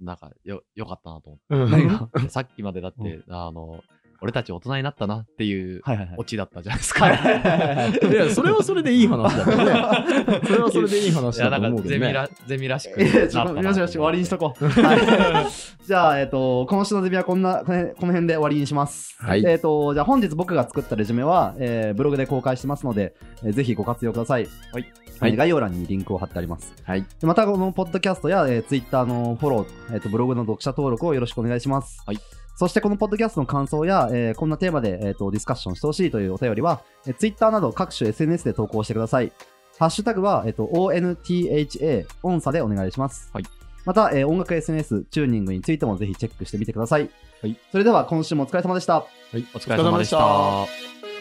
なんか、よ、よかったなと思って。さっきまでだって、あの、俺たち大人になったなっていうはいはいはいオ。チだったじゃないですか。はいや、それはそれでいい話だけどね。それはそれでいい話いや、だなんか、と思うけどね。ゼミら、ゼミらしくえなったな。ちょっと、よしよし、終わりにしとこう。はい、じゃあ、えっ、と、今週のゼミはこんな、この辺この辺で終わりにします。はいえっ、と、じゃあ本日僕が作ったレジュメは、えーブログで公開してますので、えーぜひご活用ください。はい。はい概要欄にリンクを貼ってあります。はい。でまた、このポッドキャストや、えー、ツイッターのフォロー、えっ、と、ブログの読者登録をよろしくお願いします。はい。そして、このポッドキャストの感想や、えーこんなテーマで、えー、とディスカッションしてほしいというお便りは、えー、ツイッターなど各種 SNS で投稿してください。ハッシュタグは、えっ、と、ONTHA、音差でお願いします。はい。また、えー音楽 SNS、チューニングについてもぜひチェックしてみてください。はい。それでは、今週もお疲れ様でした。はい。お疲れ様でした。